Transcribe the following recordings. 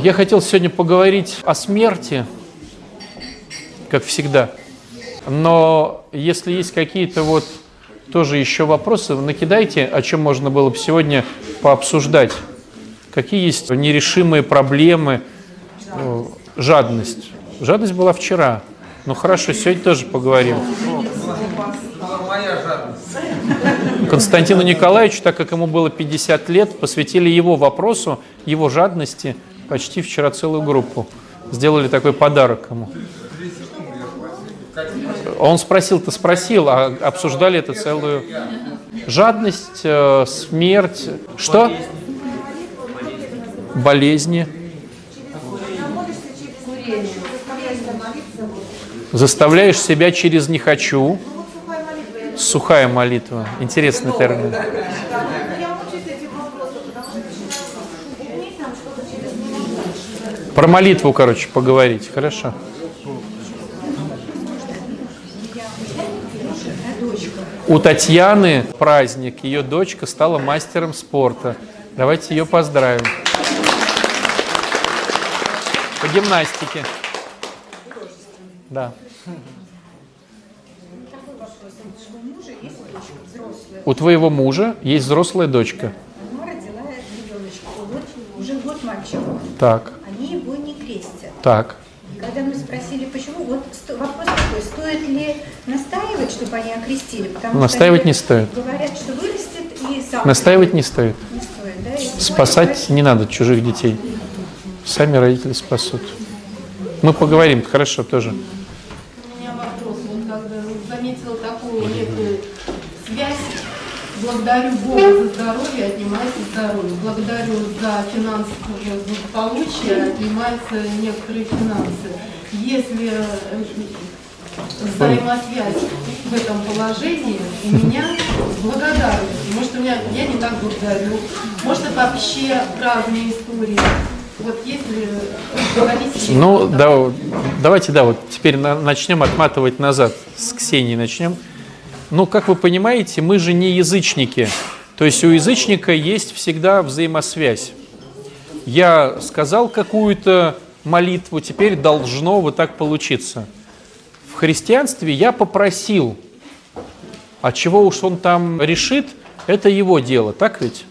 Я хотел сегодня поговорить о смерти, как всегда. Но если есть какие-то вот тоже еще вопросы, накидайте, о чем можно было бы сегодня пообсуждать. Какие есть нерешимые проблемы, э, жадность. Жадность была вчера. Ну хорошо, сегодня тоже поговорим. Константину Николаевичу, так как ему было 50 лет, посвятили его вопросу, его жадности – почти вчера целую группу. Сделали такой подарок ему. Он спросил-то спросил, а обсуждали это целую... Жадность, э, смерть... Что? Болезни. Заставляешь себя через «не хочу». Сухая молитва. Интересный термин. Про молитву, короче, поговорить. Хорошо. У Татьяны праздник. Ее дочка стала мастером спорта. Давайте ее поздравим. По гимнастике. Да. У твоего мужа есть взрослая дочка. Уже год мальчику. Так. Они его не крестят. Так. Когда мы спросили, почему, вот вопрос такой, стоит ли настаивать, чтобы они окрестили? Потому настаивать не стоит. Говорят, что вырастет и сам. Настаивать не стоит. Не стоит, да? И Спасать не надо чужих детей. Сами родители спасут. Мы поговорим, хорошо, тоже. У меня вопрос. Вот когда заметила такую некую связь Благодарю Бога за здоровье, отнимается здоровье. Благодарю за финансовое благополучие, отнимаются некоторые финансы. Если э, взаимосвязь в этом положении у меня благодарность. Может, у меня я не так благодарю. Может, это вообще разные истории. Вот если Ну, да, давайте, да, вот теперь начнем отматывать назад. С Ксенией начнем. Ну, как вы понимаете, мы же не язычники. То есть у язычника есть всегда взаимосвязь. Я сказал какую-то молитву, теперь должно вот так получиться. В христианстве я попросил, а чего уж он там решит, это его дело, так ведь?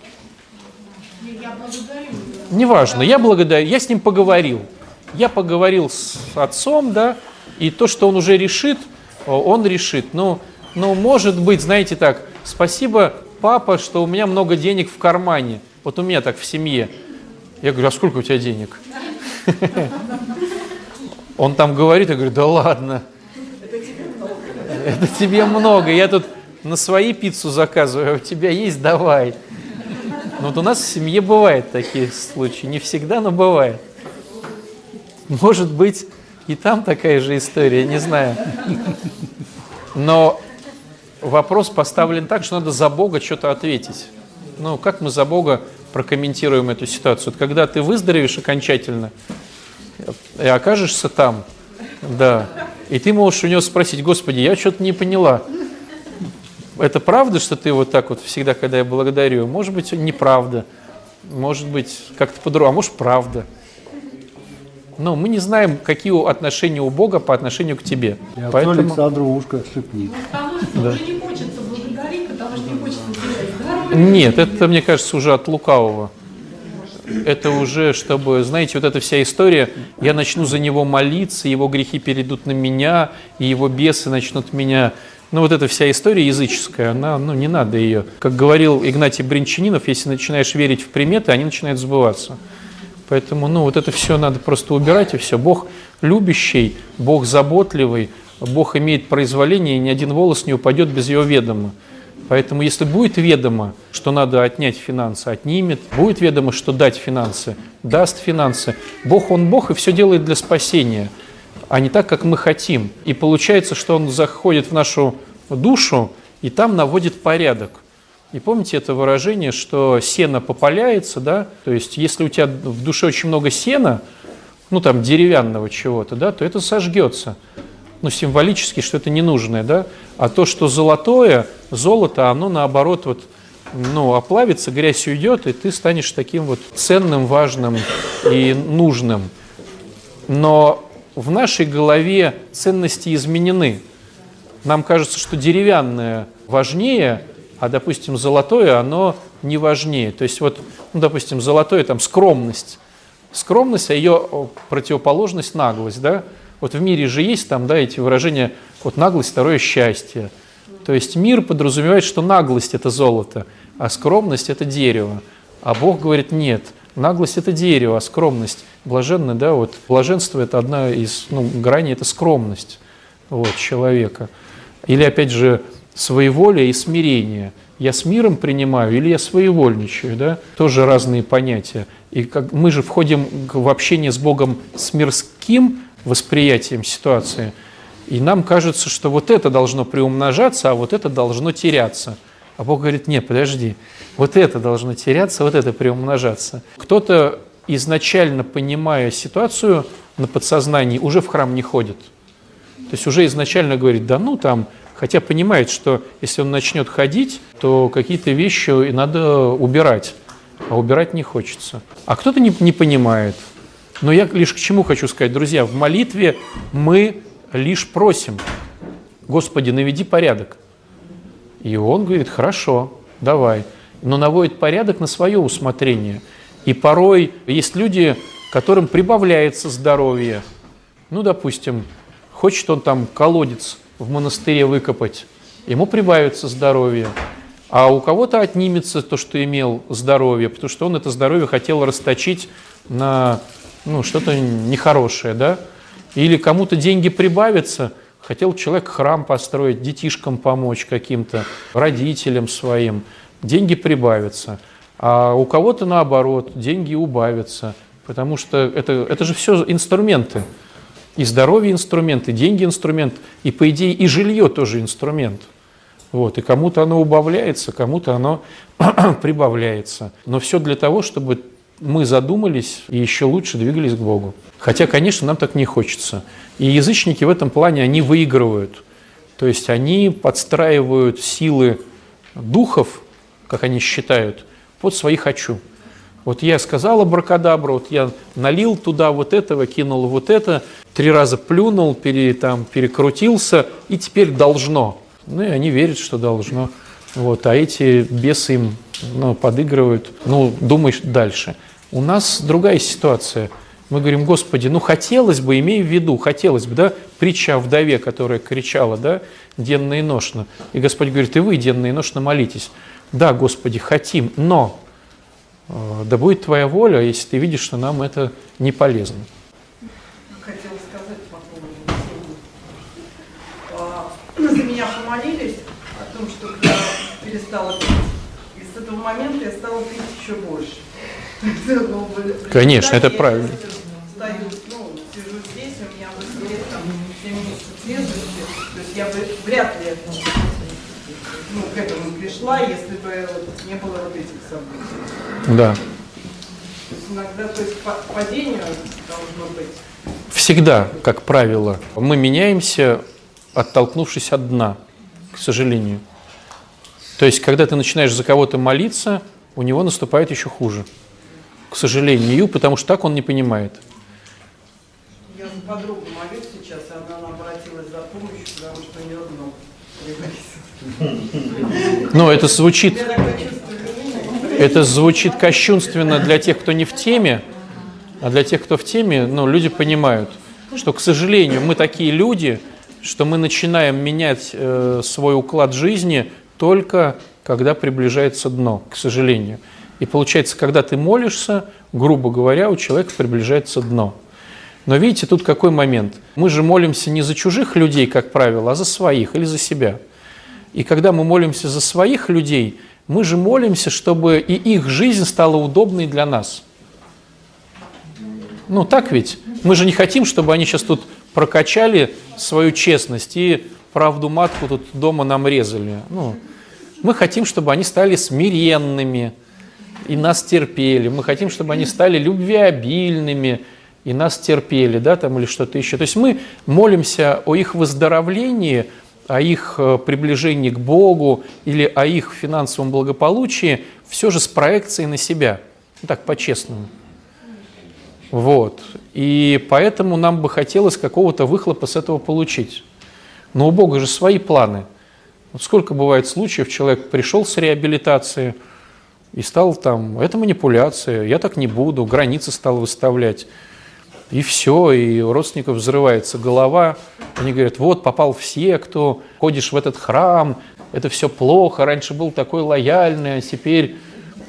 Я благодарю. Неважно, я благодарю, я с ним поговорил. Я поговорил с отцом, да, и то, что он уже решит, он решит. Но ну, может быть, знаете так, спасибо, папа, что у меня много денег в кармане. Вот у меня так в семье. Я говорю, а сколько у тебя денег? Он там говорит, я говорю, да ладно. Это тебе много. Я тут на свои пиццу заказываю, а у тебя есть, давай. Ну, вот у нас в семье бывают такие случаи. Не всегда, но бывает. Может быть, и там такая же история, не знаю. Но вопрос поставлен так, что надо за Бога что-то ответить. Ну, как мы за Бога прокомментируем эту ситуацию? Вот когда ты выздоровеешь окончательно и окажешься там, да, и ты можешь у него спросить, Господи, я что-то не поняла. Это правда, что ты вот так вот всегда, когда я благодарю? Может быть, неправда. Может быть, как-то по-другому. А может, правда. Но мы не знаем, какие отношения у Бога по отношению к тебе. И Поэтому... Александру ушко шипнит. Что да. уже не хочется благодарить, потому что не хочется терять Нет, это, мне кажется, уже от лукавого. Это уже, чтобы, знаете, вот эта вся история, я начну за него молиться, его грехи перейдут на меня, и его бесы начнут меня ну, вот эта вся история языческая, она, ну, не надо ее. Как говорил Игнатий Бринчанинов, если начинаешь верить в приметы, они начинают сбываться. Поэтому, ну, вот это все надо просто убирать, и все. Бог любящий, Бог заботливый, Бог имеет произволение, и ни один волос не упадет без его ведома. Поэтому, если будет ведомо, что надо отнять финансы, отнимет. Будет ведомо, что дать финансы, даст финансы. Бог, Он Бог, и все делает для спасения, а не так, как мы хотим. И получается, что Он заходит в нашу душу, и там наводит порядок. И помните это выражение, что сено попаляется, да? То есть, если у тебя в душе очень много сена, ну там деревянного чего-то, да, то это сожгется. Ну, символически, что это ненужное, да? А то, что золотое, золото, оно наоборот вот, ну, оплавится, грязь уйдет, и ты станешь таким вот ценным, важным и нужным. Но в нашей голове ценности изменены. Нам кажется, что деревянное важнее, а, допустим, золотое, оно не важнее. То есть вот, ну, допустим, золотое, там, скромность. Скромность, а ее противоположность – наглость, да? Вот в мире же есть там, да, эти выражения, вот наглость, второе – счастье. То есть мир подразумевает, что наглость – это золото, а скромность – это дерево. А Бог говорит, нет, наглость – это дерево, а скромность – блаженное, да, вот блаженство – это одна из ну, граней, это скромность вот, человека. Или, опять же, своеволие и смирение. Я с миром принимаю или я своевольничаю, да? Тоже разные понятия. И как мы же входим в общение с Богом с мирским восприятием ситуации, и нам кажется, что вот это должно приумножаться, а вот это должно теряться. А Бог говорит, нет, подожди, вот это должно теряться, вот это приумножаться. Кто-то, изначально понимая ситуацию на подсознании, уже в храм не ходит. То есть уже изначально говорит, да ну там, хотя понимает, что если он начнет ходить, то какие-то вещи надо убирать, а убирать не хочется. А кто-то не, не понимает. Но я лишь к чему хочу сказать, друзья, в молитве мы лишь просим, Господи, наведи порядок. И он говорит, хорошо, давай. Но наводит порядок на свое усмотрение. И порой есть люди, которым прибавляется здоровье. Ну, допустим, хочет он там колодец в монастыре выкопать, ему прибавится здоровье. А у кого-то отнимется то, что имел здоровье, потому что он это здоровье хотел расточить на ну, что-то нехорошее, да? Или кому-то деньги прибавятся, хотел человек храм построить, детишкам помочь каким-то, родителям своим, деньги прибавятся. А у кого-то наоборот, деньги убавятся, потому что это, это же все инструменты. И здоровье инструмент, и деньги инструмент, и по идее и жилье тоже инструмент. Вот, и кому-то оно убавляется, кому-то оно прибавляется. Но все для того, чтобы мы задумались и еще лучше двигались к Богу. Хотя, конечно, нам так не хочется. И язычники в этом плане, они выигрывают. То есть они подстраивают силы духов, как они считают, под свои «хочу». Вот я сказал абракадабра, вот я налил туда вот этого, кинул вот это, три раза плюнул, пере, там, перекрутился, и теперь должно. Ну и они верят, что должно. Вот, а эти бесы им ну, подыгрывают. Ну, думаешь дальше. У нас другая ситуация. Мы говорим, Господи, ну хотелось бы, имей в виду, хотелось бы, да, притча о вдове, которая кричала, да, денно и ношно. И Господь говорит, и вы денно и ношно молитесь. Да, Господи, хотим, но э, да будет Твоя воля, если ты видишь, что нам это не полезно. Хотела сказать по поводу а, За меня помолились о том, чтобы я перестала пить. И с этого момента я стала пить еще больше. Конечно, это правильно. Стою, сижу здесь, у меня быстрее там 7 месяцев трезвости, то есть я бы вряд ли ну, к этому пришла, если бы вот не было вот этих событий. Да. То есть иногда, то есть падение должно быть. Всегда, как правило, мы меняемся, оттолкнувшись от дна, к сожалению. То есть, когда ты начинаешь за кого-то молиться, у него наступает еще хуже к сожалению, потому что так он не понимает. Я за подругу молюсь сейчас, и она обратилась за помощью, потому что у нее дно Ну, это звучит, это звучит кощунственно для тех, кто не в теме, а для тех, кто в теме, ну, люди понимают, что, к сожалению, мы такие люди, что мы начинаем менять э, свой уклад жизни только когда приближается дно, к сожалению. И получается, когда ты молишься, грубо говоря, у человека приближается дно. Но видите, тут какой момент. Мы же молимся не за чужих людей, как правило, а за своих или за себя. И когда мы молимся за своих людей, мы же молимся, чтобы и их жизнь стала удобной для нас. Ну так ведь? Мы же не хотим, чтобы они сейчас тут прокачали свою честность и правду матку тут дома нам резали. Ну, мы хотим, чтобы они стали смиренными, и нас терпели. Мы хотим, чтобы они стали любвеобильными и нас терпели, да, там или что-то еще. То есть мы молимся о их выздоровлении, о их э, приближении к Богу или о их финансовом благополучии, все же с проекцией на себя. Ну, так, по-честному. Вот. И поэтому нам бы хотелось какого-то выхлопа с этого получить. Но у Бога же свои планы. Вот сколько бывает случаев, человек пришел с реабилитации и стал там, это манипуляция, я так не буду, границы стал выставлять. И все, и у родственников взрывается голова. Они говорят, вот попал в секту, ходишь в этот храм, это все плохо, раньше был такой лояльный, а теперь...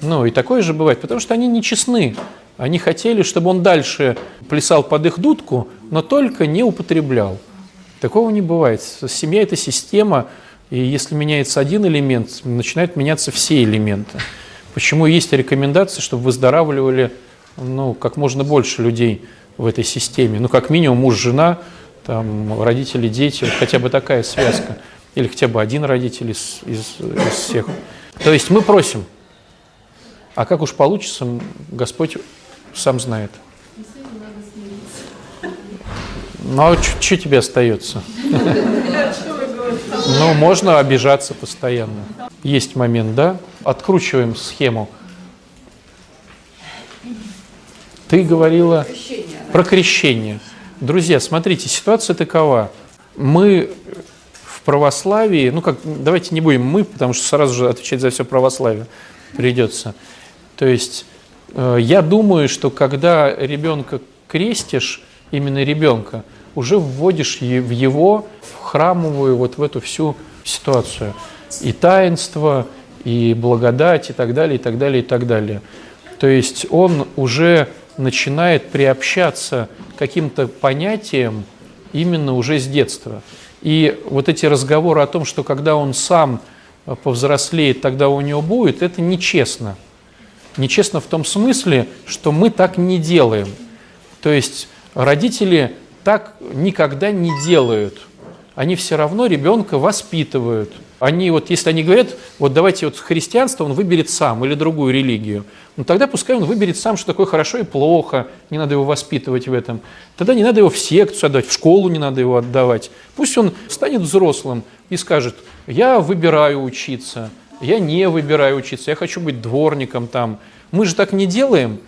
Ну, и такое же бывает, потому что они нечестны. Они хотели, чтобы он дальше плясал под их дудку, но только не употреблял. Такого не бывает. Семья – это система, и если меняется один элемент, начинают меняться все элементы. Почему есть рекомендации, чтобы выздоравливали ну, как можно больше людей в этой системе. Ну, как минимум муж, жена, там, родители, дети, хотя бы такая связка. Или хотя бы один родитель из, из, из всех. То есть мы просим, а как уж получится, Господь сам знает. Ну, а что тебе остается? Ну, можно обижаться постоянно. Есть момент, да? Откручиваем схему. Ты говорила про крещение. Друзья, смотрите, ситуация такова. Мы в православии, ну как, давайте не будем мы, потому что сразу же отвечать за все православие придется. То есть э, я думаю, что когда ребенка крестишь, именно ребенка, уже вводишь в его в храмовую, вот в эту всю ситуацию. И таинство, и благодать, и так далее, и так далее, и так далее. То есть он уже начинает приобщаться к каким-то понятиям именно уже с детства. И вот эти разговоры о том, что когда он сам повзрослеет, тогда у него будет, это нечестно. Нечестно в том смысле, что мы так не делаем. То есть родители так никогда не делают. Они все равно ребенка воспитывают. Они вот, если они говорят, вот давайте вот христианство он выберет сам или другую религию, ну тогда пускай он выберет сам, что такое хорошо и плохо, не надо его воспитывать в этом. Тогда не надо его в секцию отдавать, в школу не надо его отдавать. Пусть он станет взрослым и скажет, я выбираю учиться, я не выбираю учиться, я хочу быть дворником там. Мы же так не делаем.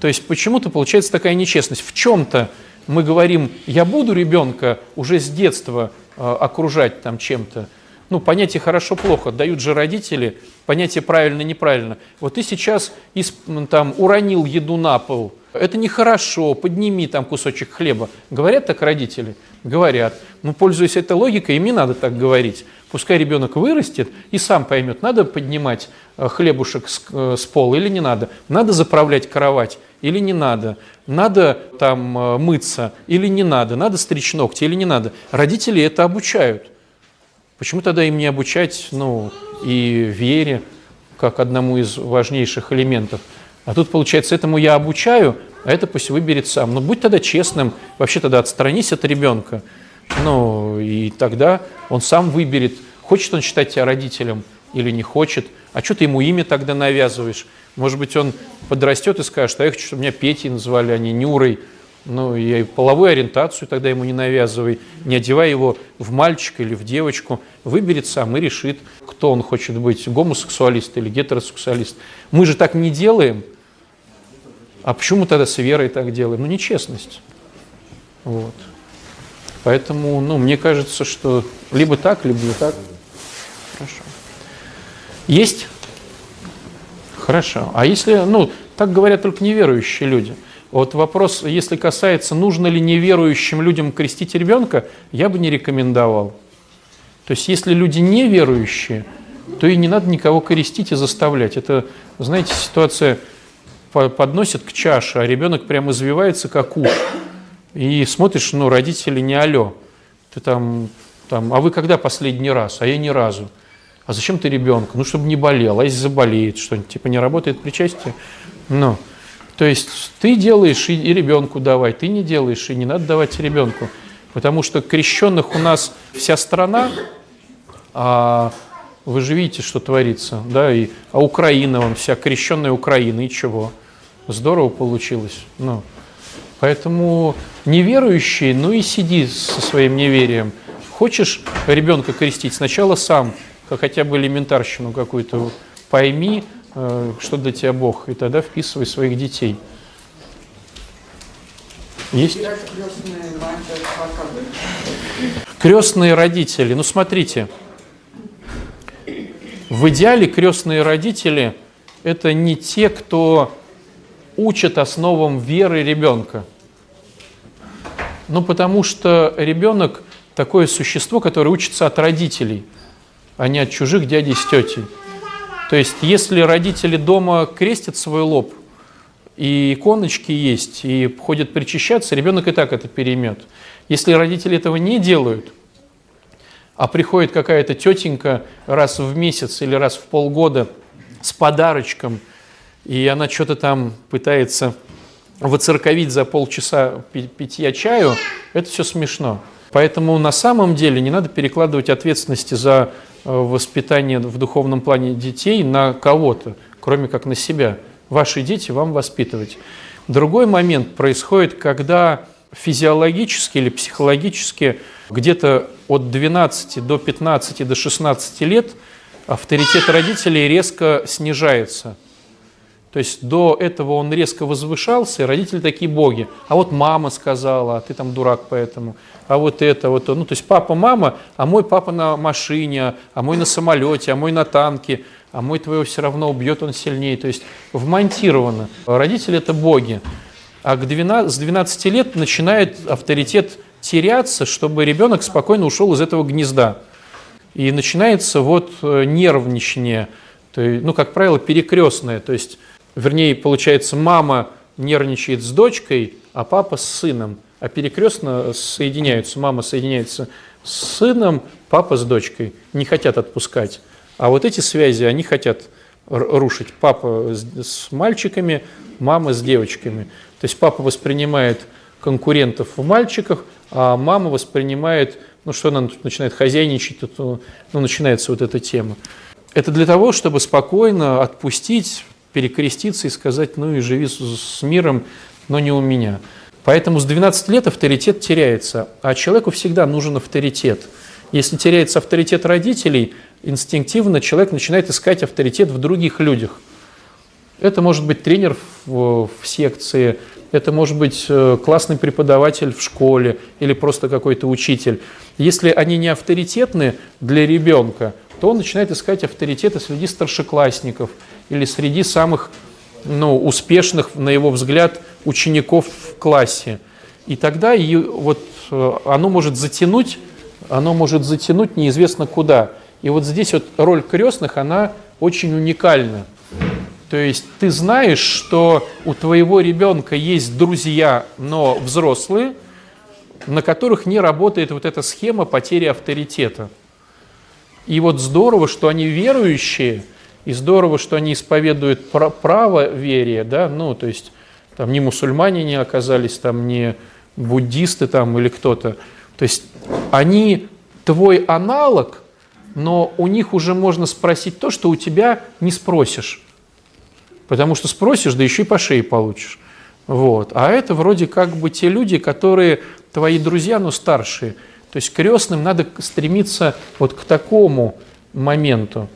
То есть почему-то получается такая нечестность. В чем-то мы говорим, я буду ребенка уже с детства э, окружать там чем-то, ну, понятие хорошо-плохо дают же родители, понятие правильно-неправильно. Вот ты сейчас из, там, уронил еду на пол, это нехорошо, подними там кусочек хлеба. Говорят так родители? Говорят. Ну, пользуясь этой логикой, им не надо так говорить. Пускай ребенок вырастет и сам поймет, надо поднимать э, хлебушек с, э, с пола или не надо. Надо заправлять кровать или не надо. Надо там э, мыться или не надо. Надо стричь ногти или не надо. Родители это обучают. Почему тогда им не обучать ну, и вере, как одному из важнейших элементов? А тут, получается, этому я обучаю, а это пусть выберет сам. Но ну, будь тогда честным, вообще тогда отстранись от ребенка. Ну, и тогда он сам выберет, хочет он считать тебя родителем или не хочет. А что ты ему имя тогда навязываешь? Может быть, он подрастет и скажет, а я хочу, чтобы меня Петей назвали, а не Нюрой. Ну, и половую ориентацию тогда ему не навязывай, не одевай его в мальчика или в девочку. Выберет сам и решит, кто он хочет быть, гомосексуалист или гетеросексуалист. Мы же так не делаем. А почему тогда с верой так делаем? Ну, нечестность. Вот. Поэтому, ну, мне кажется, что либо так, либо не так. Хорошо. Есть? Хорошо. А если, ну, так говорят только неверующие люди – вот вопрос, если касается, нужно ли неверующим людям крестить ребенка, я бы не рекомендовал. То есть, если люди неверующие, то и не надо никого крестить и заставлять. Это, знаете, ситуация подносят к чаше, а ребенок прямо извивается, как уж. И смотришь, ну, родители не алё. Ты там, там, а вы когда последний раз? А я ни разу. А зачем ты ребенка? Ну, чтобы не болел. А если заболеет что-нибудь, типа не работает причастие? Ну, то есть ты делаешь и, и ребенку давай, ты не делаешь и не надо давать ребенку. Потому что крещенных у нас вся страна, а вы же видите, что творится, да, и, а Украина, вон, вся крещенная Украина, и чего? Здорово получилось. Ну, поэтому неверующий, ну и сиди со своим неверием. Хочешь ребенка крестить, сначала сам, хотя бы элементарщину какую-то пойми, что для тебя Бог, и тогда вписывай своих детей. Есть? Крестные родители. Ну, смотрите. В идеале крестные родители – это не те, кто учат основам веры ребенка. Ну, потому что ребенок такое существо, которое учится от родителей, а не от чужих дядей с тетей. То есть, если родители дома крестят свой лоб, и иконочки есть, и ходят причащаться, ребенок и так это переймет. Если родители этого не делают, а приходит какая-то тетенька раз в месяц или раз в полгода с подарочком, и она что-то там пытается воцерковить за полчаса питья чаю, это все смешно. Поэтому на самом деле не надо перекладывать ответственности за воспитание в духовном плане детей на кого-то, кроме как на себя. Ваши дети вам воспитывать. Другой момент происходит, когда физиологически или психологически где-то от 12 до 15 до 16 лет авторитет родителей резко снижается – то есть до этого он резко возвышался, и родители такие боги. А вот мама сказала, а ты там дурак поэтому. А вот это, вот. Ну, то есть папа, мама, а мой папа на машине, а мой на самолете, а мой на танке, а мой твоего все равно убьет он сильнее. То есть вмонтировано. Родители – это боги. А к 12, с 12 лет начинает авторитет теряться, чтобы ребенок спокойно ушел из этого гнезда. И начинается вот э, нервничание, ну, как правило, перекрестное. То есть вернее, получается, мама нервничает с дочкой, а папа с сыном. А перекрестно соединяются, мама соединяется с сыном, папа с дочкой. Не хотят отпускать. А вот эти связи, они хотят рушить. Папа с мальчиками, мама с девочками. То есть папа воспринимает конкурентов в мальчиках, а мама воспринимает, ну что она тут начинает хозяйничать, тут, ну, начинается вот эта тема. Это для того, чтобы спокойно отпустить перекреститься и сказать, ну и живи с миром, но не у меня. Поэтому с 12 лет авторитет теряется, а человеку всегда нужен авторитет. Если теряется авторитет родителей, инстинктивно человек начинает искать авторитет в других людях. Это может быть тренер в, в секции, это может быть э, классный преподаватель в школе или просто какой-то учитель. Если они не авторитетны для ребенка, то он начинает искать авторитеты среди старшеклассников или среди самых ну, успешных, на его взгляд, учеников в классе. И тогда и вот э, оно может затянуть, оно может затянуть неизвестно куда. И вот здесь вот роль крестных, она очень уникальна. То есть ты знаешь, что у твоего ребенка есть друзья, но взрослые, на которых не работает вот эта схема потери авторитета. И вот здорово, что они верующие, и здорово, что они исповедуют право верия, да, ну, то есть там ни мусульмане не оказались, там не буддисты там или кто-то. То есть они твой аналог, но у них уже можно спросить то, что у тебя не спросишь. Потому что спросишь, да еще и по шее получишь. Вот. А это вроде как бы те люди, которые твои друзья, но старшие. То есть крестным надо стремиться вот к такому моменту.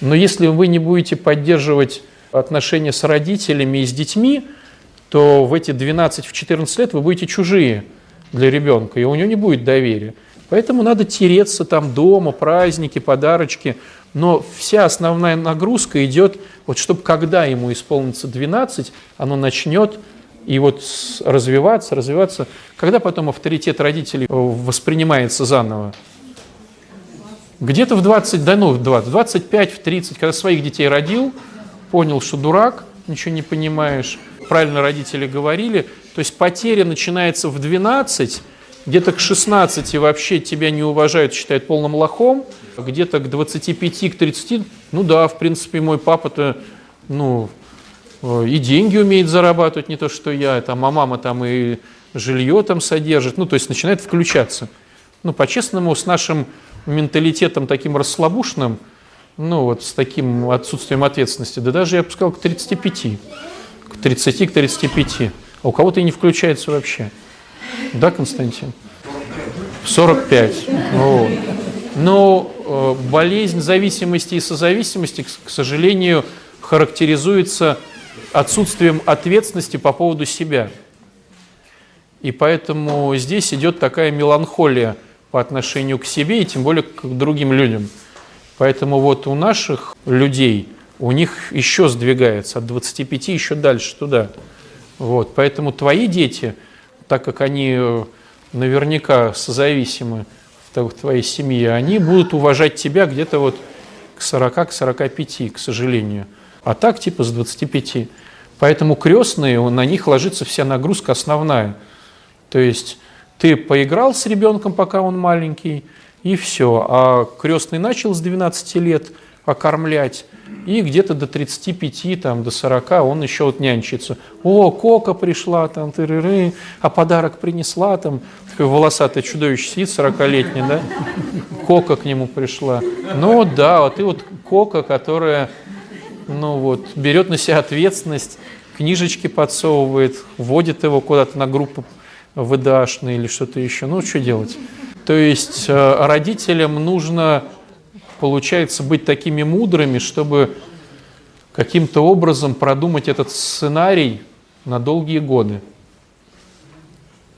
Но если вы не будете поддерживать отношения с родителями и с детьми, то в эти 12-14 лет вы будете чужие для ребенка, и у него не будет доверия. Поэтому надо тереться там дома, праздники, подарочки. Но вся основная нагрузка идет, вот чтобы когда ему исполнится 12, оно начнет и вот развиваться, развиваться. Когда потом авторитет родителей воспринимается заново? Где-то в 20, да ну в 20, 25, в 30, когда своих детей родил, понял, что дурак, ничего не понимаешь, правильно родители говорили, то есть потеря начинается в 12, где-то к 16 вообще тебя не уважают, считают полным лохом, где-то к 25, к 30, ну да, в принципе, мой папа-то, ну, и деньги умеет зарабатывать, не то что я, там, а мама там и жилье там содержит, ну, то есть начинает включаться. Ну, по-честному, с нашим менталитетом таким расслабушным, ну, вот с таким отсутствием ответственности, да даже, я бы сказал, к 35, к 30, к 35. А у кого-то и не включается вообще. Да, Константин? 45. Вот. Но э, болезнь зависимости и созависимости, к сожалению, характеризуется отсутствием ответственности по поводу себя. И поэтому здесь идет такая меланхолия по отношению к себе и тем более к другим людям. Поэтому вот у наших людей, у них еще сдвигается от 25 еще дальше туда. Вот. Поэтому твои дети, так как они э, наверняка созависимы в твоей семье, они будут уважать тебя где-то вот к 40, к 45, к сожалению. А так типа с 25. Поэтому крестные, на них ложится вся нагрузка основная. То есть ты поиграл с ребенком, пока он маленький, и все. А крестный начал с 12 лет окормлять, и где-то до 35, там, до 40 он еще вот нянчится. О, Кока пришла, там, тыры а подарок принесла, там, такое волосатое чудовище сидит, 40-летний, да? Кока к нему пришла. Ну да, вот и вот Кока, которая, ну вот, берет на себя ответственность, книжечки подсовывает, вводит его куда-то на группу выдашные или что-то еще. Ну, что делать? То есть э, родителям нужно получается быть такими мудрыми, чтобы каким-то образом продумать этот сценарий на долгие годы.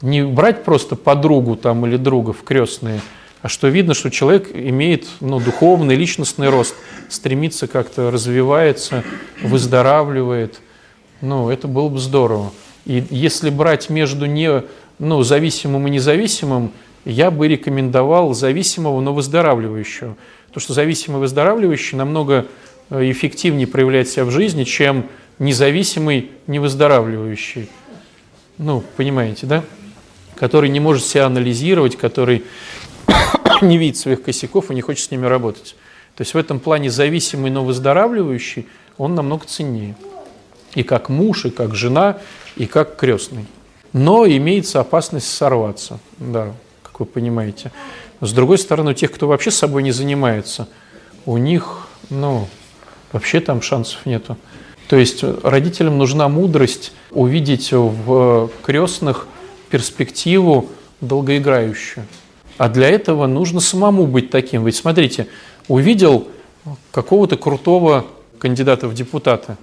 Не брать просто подругу там или друга в крестные, а что видно, что человек имеет ну, духовный, личностный рост, стремится как-то, развивается, выздоравливает. Ну, это было бы здорово. И если брать между не, ну, зависимым и независимым, я бы рекомендовал зависимого, но выздоравливающего. То, что зависимый выздоравливающий намного э, эффективнее проявляет себя в жизни, чем независимый невыздоравливающий. Ну, понимаете, да? Который не может себя анализировать, который не видит своих косяков и не хочет с ними работать. То есть в этом плане зависимый, но выздоравливающий, он намного ценнее. И как муж, и как жена, и как крестный. Но имеется опасность сорваться, да, как вы понимаете. С другой стороны, у тех, кто вообще с собой не занимается, у них, ну, вообще там шансов нету. То есть родителям нужна мудрость увидеть в крестных перспективу долгоиграющую. А для этого нужно самому быть таким. Ведь смотрите, увидел какого-то крутого кандидата в депутаты,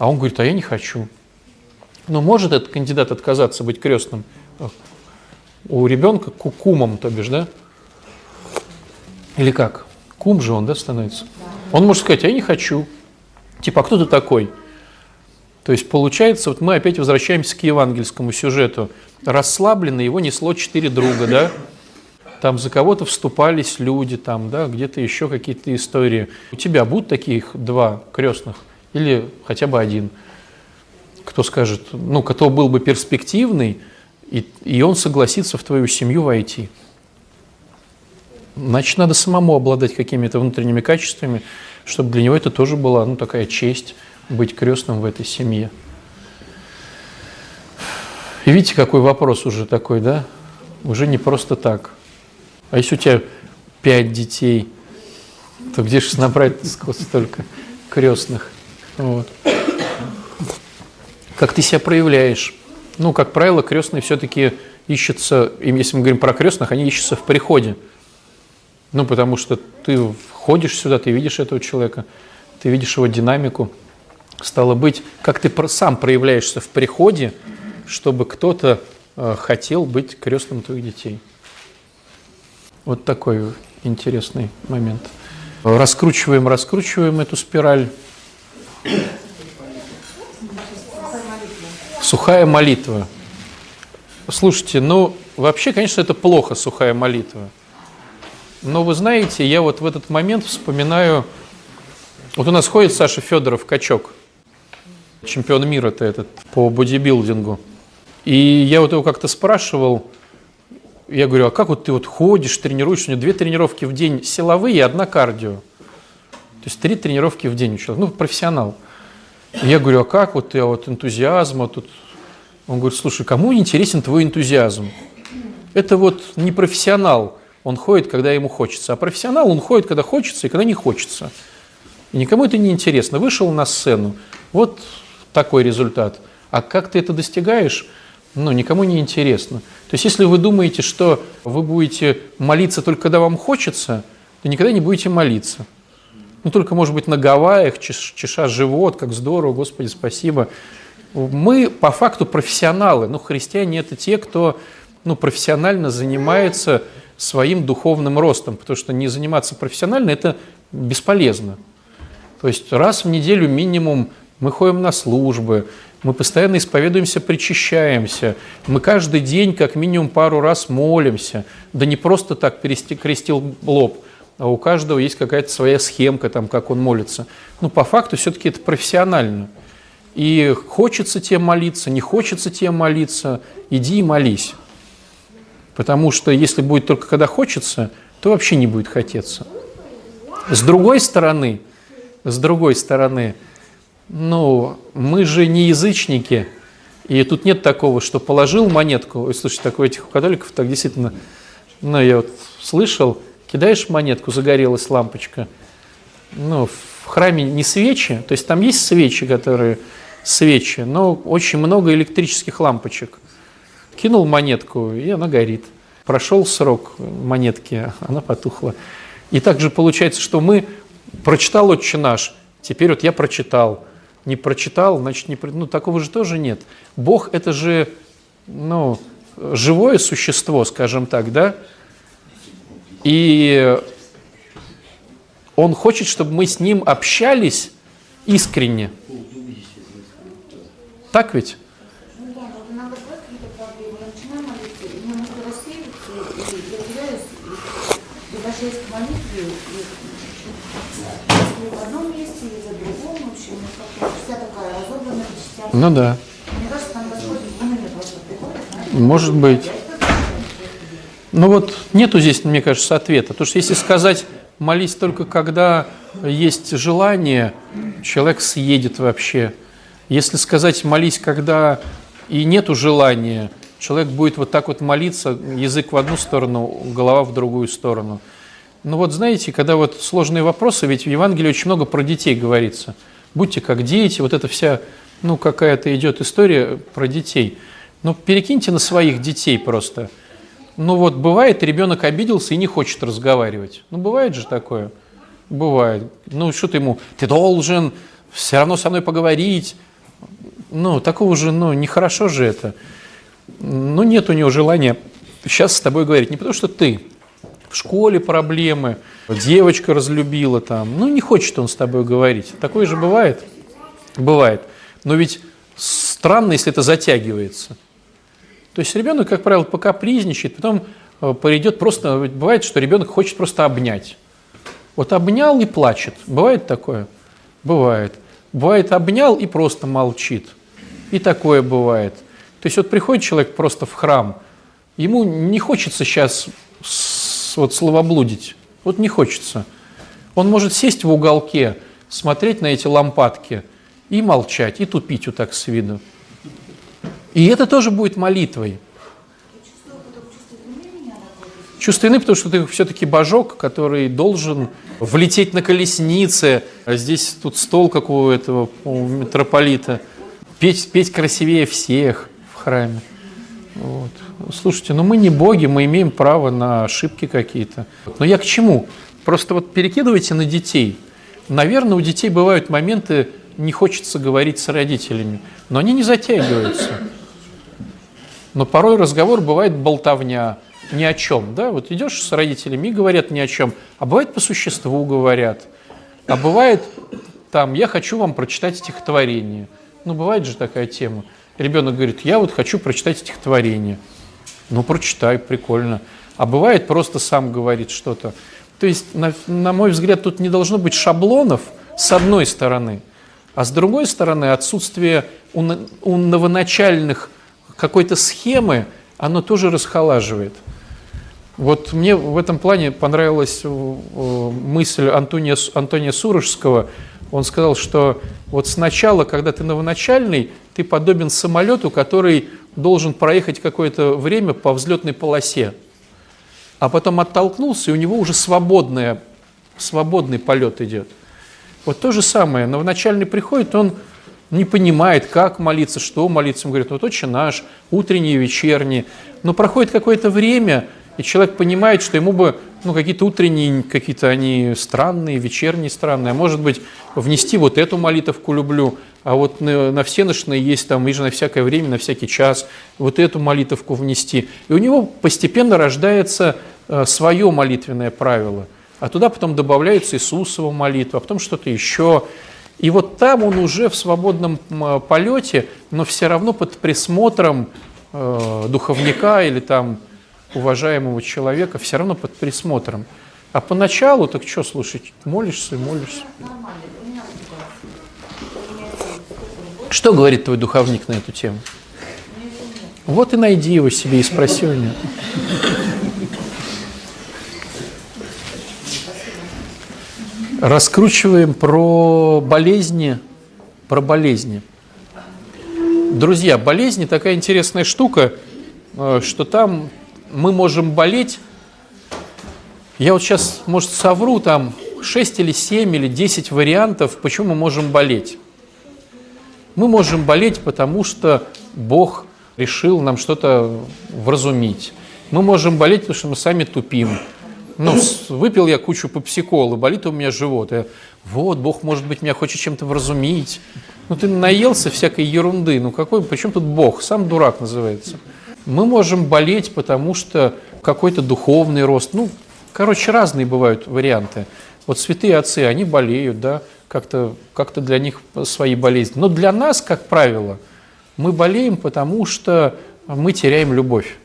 а он говорит, а я не хочу. Но может этот кандидат отказаться быть крестным? У ребенка кумом, то бишь, да? Или как? Кум же он, да, становится? Он может сказать, а я не хочу. Типа, а кто ты такой? То есть получается, вот мы опять возвращаемся к евангельскому сюжету. Расслабленно его несло четыре друга, да? Там за кого-то вступались люди, там, да, где-то еще какие-то истории. У тебя будут таких два крестных? Или хотя бы один? Кто скажет, ну, кто был бы перспективный, и, и он согласится в твою семью войти. Значит, надо самому обладать какими-то внутренними качествами, чтобы для него это тоже была ну, такая честь быть крестным в этой семье. И видите, какой вопрос уже такой, да? Уже не просто так. А если у тебя пять детей, то где же набрать столько крестных? Вот. Как ты себя проявляешь? Ну, как правило, крестные все-таки ищутся, если мы говорим про крестных, они ищутся в приходе. Ну, потому что ты входишь сюда, ты видишь этого человека, ты видишь его динамику. Стало быть, как ты сам проявляешься в приходе, чтобы кто-то э, хотел быть крестным твоих детей. Вот такой интересный момент. Раскручиваем, раскручиваем эту спираль. Сухая молитва. Слушайте, ну вообще, конечно, это плохо, сухая молитва. Но вы знаете, я вот в этот момент вспоминаю, вот у нас ходит Саша Федоров, качок, чемпион мира-то этот по бодибилдингу. И я вот его как-то спрашивал, я говорю, а как вот ты вот ходишь, тренируешься, у него две тренировки в день силовые одна кардио. То есть три тренировки в день у человека, ну, профессионал. И я говорю, а как вот ты, а вот энтузиазма тут? Он говорит, слушай, кому интересен твой энтузиазм? Это вот не профессионал, он ходит, когда ему хочется. А профессионал, он ходит, когда хочется и когда не хочется. И никому это не интересно. Вышел на сцену, вот такой результат. А как ты это достигаешь, ну, никому не интересно. То есть, если вы думаете, что вы будете молиться только когда вам хочется, то никогда не будете молиться. Ну, только, может быть, на Гавайях, чеша живот, как здорово, Господи, спасибо. Мы по факту профессионалы, но христиане это те, кто ну, профессионально занимается своим духовным ростом, потому что не заниматься профессионально – это бесполезно. То есть раз в неделю минимум мы ходим на службы, мы постоянно исповедуемся, причащаемся, мы каждый день как минимум пару раз молимся, да не просто так крестил лоб, а у каждого есть какая-то своя схемка, там, как он молится. Ну, по факту все-таки это профессионально. И хочется тебе молиться, не хочется тебе молиться, иди и молись. Потому что если будет только когда хочется, то вообще не будет хотеться. С другой стороны, с другой стороны, ну, мы же не язычники, и тут нет такого, что положил монетку, Ой, слушай, такое этих католиков так действительно, ну, я вот слышал, кидаешь монетку, загорелась лампочка, ну, в храме не свечи, то есть там есть свечи, которые свечи, но очень много электрических лампочек. Кинул монетку, и она горит. Прошел срок монетки, она потухла. И также получается, что мы прочитал «Отче наш», теперь вот я прочитал. Не прочитал, значит, не... Ну, такого же тоже нет. Бог – это же, ну, живое существо, скажем так, да? И Он хочет, чтобы мы с Ним общались искренне. Так ведь? Ну да. Может быть. Ну вот нету здесь, мне кажется, ответа. Потому что если сказать молись только когда есть желание, человек съедет вообще. Если сказать молись, когда и нету желания, человек будет вот так вот молиться, язык в одну сторону, голова в другую сторону. Ну вот знаете, когда вот сложные вопросы, ведь в Евангелии очень много про детей говорится. Будьте как дети, вот эта вся ну, какая-то идет история про детей. Ну, перекиньте на своих детей просто. Ну, вот бывает, ребенок обиделся и не хочет разговаривать. Ну, бывает же такое. Бывает. Ну, что ты ему, ты должен все равно со мной поговорить. Ну, такого же, ну, нехорошо же это. Ну, нет у него желания сейчас с тобой говорить. Не потому что ты, в школе проблемы, девочка разлюбила там. Ну, не хочет он с тобой говорить. Такое же бывает? Бывает. Но ведь странно, если это затягивается. То есть ребенок, как правило, пока призничает, потом э, придет просто, бывает, что ребенок хочет просто обнять. Вот обнял и плачет. Бывает такое? Бывает. Бывает обнял и просто молчит. И такое бывает. То есть вот приходит человек просто в храм, ему не хочется сейчас вот словоблудить. Вот не хочется. Он может сесть в уголке, смотреть на эти лампадки – и молчать, и тупить вот так с виду. И это тоже будет молитвой. Чувство вины, потому что ты все-таки божок, который должен влететь на колеснице, а здесь тут стол, как у этого у митрополита, петь, петь красивее всех в храме. Вот. Слушайте, ну мы не боги, мы имеем право на ошибки какие-то. Но я к чему? Просто вот перекидывайте на детей. Наверное, у детей бывают моменты не хочется говорить с родителями, но они не затягиваются. Но порой разговор бывает болтовня, ни о чем. Да? Вот идешь с родителями и говорят ни о чем, а бывает по существу говорят. А бывает там, я хочу вам прочитать стихотворение. Ну, бывает же такая тема. Ребенок говорит, я вот хочу прочитать стихотворение. Ну, прочитай, прикольно. А бывает просто сам говорит что-то. То есть, на, на мой взгляд, тут не должно быть шаблонов с одной стороны – а с другой стороны, отсутствие у, у новоначальных какой-то схемы, оно тоже расхолаживает. Вот мне в этом плане понравилась мысль Антония, Антония Сурожского. Он сказал, что вот сначала, когда ты новоначальный, ты подобен самолету, который должен проехать какое-то время по взлетной полосе. А потом оттолкнулся, и у него уже свободная, свободный полет идет. Вот то же самое. Новоначальный приходит, он не понимает, как молиться, что молиться. Он говорит, вот отче наш, утренний, вечерний. Но проходит какое-то время, и человек понимает, что ему бы ну, какие-то утренние, какие-то они странные, вечерние странные. А может быть, внести вот эту молитовку люблю, а вот на, на всеношное есть там и же на всякое время, на всякий час, вот эту молитовку внести. И у него постепенно рождается э, свое молитвенное правило, а туда потом добавляется Иисусова молитва, а потом что-то еще. И вот там он уже в свободном полете, но все равно под присмотром э, духовника или там уважаемого человека, все равно под присмотром. А поначалу, так что, слушай, молишься и молишься. Что говорит твой духовник на эту тему? Вот и найди его себе и спроси у него. Раскручиваем про болезни, про болезни. Друзья, болезни такая интересная штука, э, что там мы можем болеть. Я вот сейчас, может, совру, там 6 или 7 или 10 вариантов, почему мы можем болеть. Мы можем болеть, потому что Бог решил нам что-то вразумить. Мы можем болеть, потому что мы сами тупим. Ну, выпил я кучу попсиколы, болит у меня живот. Я, вот, Бог, может быть, меня хочет чем-то вразумить. Ну, ты наелся всякой ерунды. Ну, какой, причем тут Бог? Сам дурак называется. Мы можем болеть, потому что какой-то духовный рост. Ну, короче, разные бывают варианты. Вот святые отцы, они болеют, да, как-то как для них свои болезни. Но для нас, как правило, мы болеем, потому что мы теряем любовь.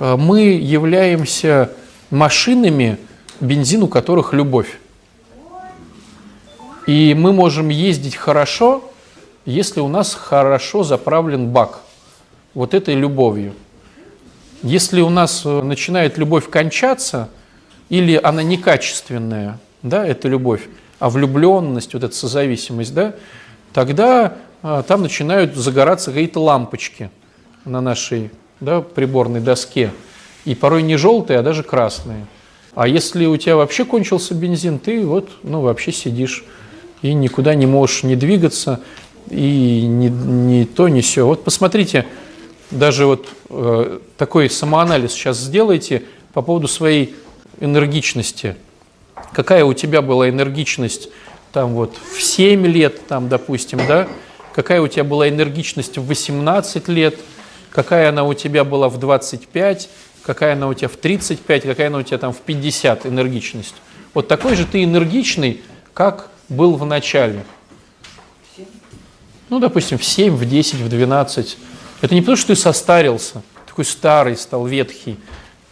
А мы являемся машинами, бензин у которых любовь. И мы можем ездить хорошо, если у нас хорошо заправлен бак вот этой любовью. Если у нас э, начинает любовь кончаться, или она некачественная, да, эта любовь, а влюбленность, вот эта созависимость, да, тогда а, там начинают загораться какие-то лампочки на нашей да, приборной доске. И порой не желтые, а даже красные. А если у тебя вообще кончился бензин, ты вот ну, вообще сидишь и никуда не можешь не двигаться, и ни, ни то, ни все. Вот посмотрите, даже вот э, такой самоанализ сейчас сделайте по поводу своей энергичности – какая у тебя была энергичность там вот в 7 лет, там, допустим, да, какая у тебя была энергичность в 18 лет, какая она у тебя была в 25, какая она у тебя в 35, какая она у тебя там в 50 энергичность. Вот такой же ты энергичный, как был в начале. Ну, допустим, в 7, в 10, в 12. Это не потому, что ты состарился, такой старый стал, ветхий,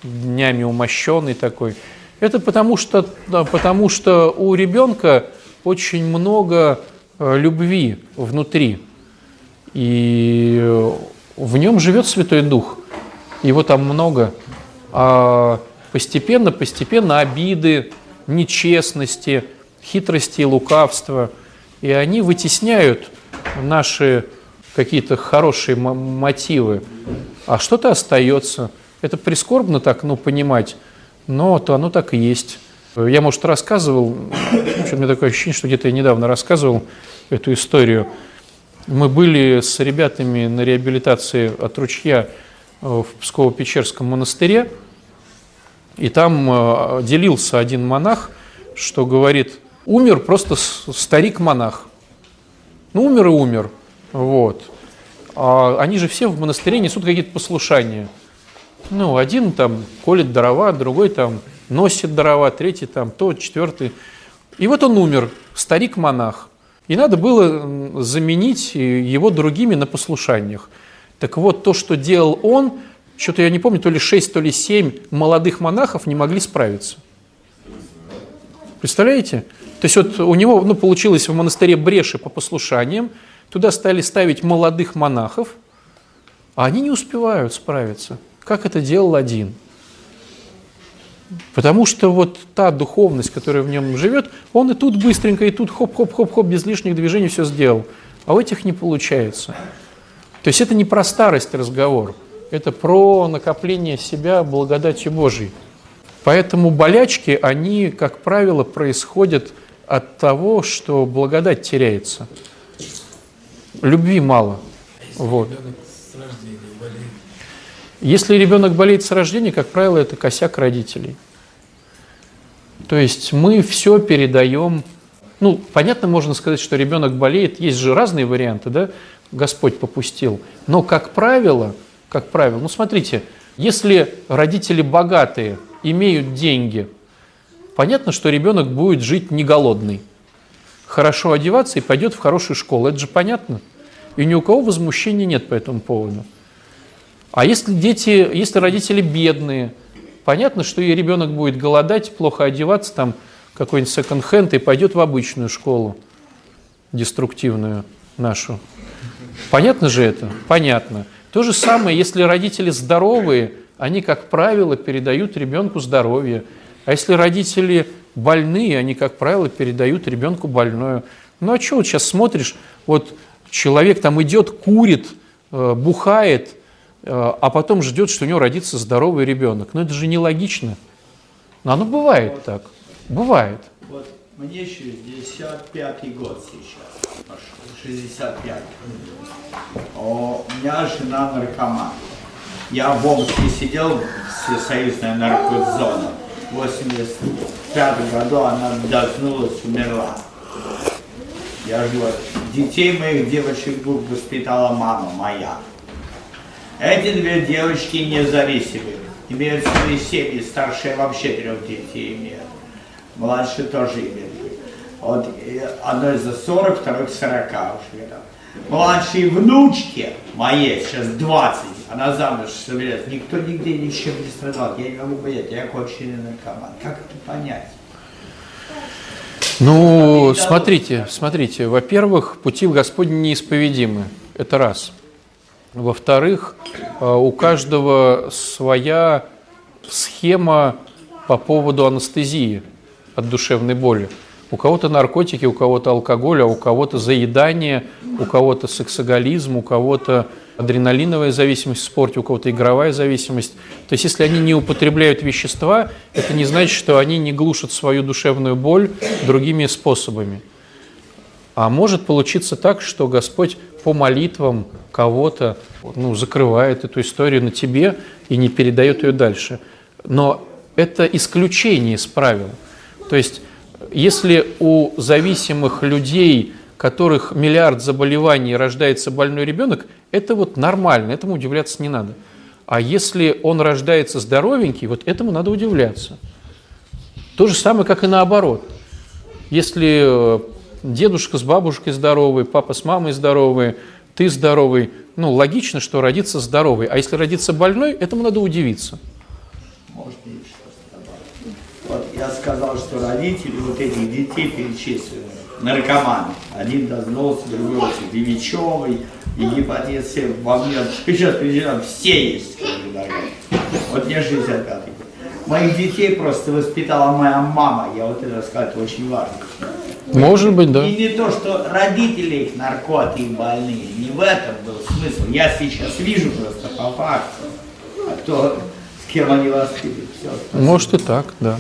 днями умощенный такой. Это потому что, потому что у ребенка очень много э, любви внутри. И в нем живет Святой Дух. Его там много. А постепенно, постепенно обиды, нечестности, хитрости лукавства. И они вытесняют наши какие-то хорошие мотивы. А что-то остается. Это прискорбно так, ну, понимать но то оно так и есть. Я, может, рассказывал, у меня такое ощущение, что где-то я недавно рассказывал эту историю. Мы были с ребятами на реабилитации от ручья в Псково-Печерском монастыре, и там э, делился один монах, что говорит, умер просто старик-монах. Ну, умер и умер. Вот. А они же все в монастыре несут какие-то послушания – ну, один там колет дрова, другой там носит дрова, третий там то, четвертый. И вот он умер, старик-монах. И надо было заменить его другими на послушаниях. Так вот, то, что делал он, что-то я не помню, то ли шесть, то ли семь молодых монахов не могли справиться. Представляете? То есть вот у него ну, получилось в монастыре бреши по послушаниям, туда стали ставить молодых монахов, а они не успевают справиться как это делал один. Потому что вот та духовность, которая в нем живет, он и тут быстренько, и тут хоп-хоп-хоп-хоп, без лишних движений все сделал. А у этих не получается. То есть это не про старость разговор, это про накопление себя благодатью Божией. Поэтому болячки, они, как правило, происходят от того, что благодать теряется. Любви мало. Вот. Если ребенок болеет с рождения, как правило, это косяк родителей. То есть мы все передаем Ну, понятно, можно сказать, что ребенок болеет, есть же разные варианты, да, Господь попустил. Но, как правило, как правило, ну, смотрите, если родители богатые, имеют деньги, понятно, что ребенок будет жить не голодный, хорошо одеваться и пойдет в хорошую школу, это же понятно. И ни у кого возмущения нет по этому поводу. А если дети, если родители бедные, понятно, что и ребенок будет голодать, плохо одеваться, там какой-нибудь секонд-хенд и пойдет в обычную школу, деструктивную нашу. Понятно же это? Понятно. То же самое, если родители здоровые, они, как правило, передают ребенку здоровье. А если родители больные, они, как правило, передают ребенку больное. Ну а что вот сейчас смотришь, вот человек там идет, курит, э, бухает, э, а потом ждет, что у него родится здоровый ребенок. Ну это же нелогично. Но оно бывает так. Бывает. Вот мне 65 год сейчас, 65. О, у меня жена наркоман. Я в Омске сидел, всесоюзная наркозона. В 85 году она дознулась, умерла. Я жду. Детей моих девочек воспитала мама моя. Эти две девочки независимые. Имеют свои семьи, старшая вообще трех детей имеет. Младшая тоже имеет. Вот одной за 40, второй к 40 уже. Младшей внучке моей сейчас 20, она замуж собирается. Никто нигде ничем не страдал. Я не могу понять, я конченый наркоман. Как это понять? Ну, смотрите, смотрите. Во-первых, пути в Господне неисповедимы. Это раз. Во-вторых, э, у каждого своя схема по поводу анестезии от душевной боли. У кого-то наркотики, у кого-то алкоголь, а у кого-то заедание, у кого-то сексоголизм, у кого-то адреналиновая зависимость в спорте, у кого-то игровая зависимость. То есть если они не употребляют вещества, это не значит, что они не глушат свою душевную боль другими способами. А может получиться так, что Господь по молитвам кого-то ну, закрывает эту историю на тебе и не передает ее дальше. Но это исключение из правил. То есть если у зависимых людей, которых миллиард заболеваний, рождается больной ребенок, это вот нормально, этому удивляться не надо. А если он рождается здоровенький, вот этому надо удивляться. То же самое, как и наоборот. Если э, дедушка с бабушкой здоровый, папа с мамой здоровый, ты здоровый, ну, логично, что родится здоровый. А если родится больной, этому надо удивиться. Может, вот я сказал, что родители вот этих детей перечислены, наркоманы. Один дознулся, другой вот Девичевый, и гепатит С, во мне, сейчас причина, все есть, Вот мне 65 год. Моих детей просто воспитала моя мама, я вот это сказать очень важно. Может быть, да. И не то, что родители их наркоты и больные, не в этом был смысл. Я сейчас вижу просто по факту, а кто, с кем они воспитывают. Все, Может и так, да.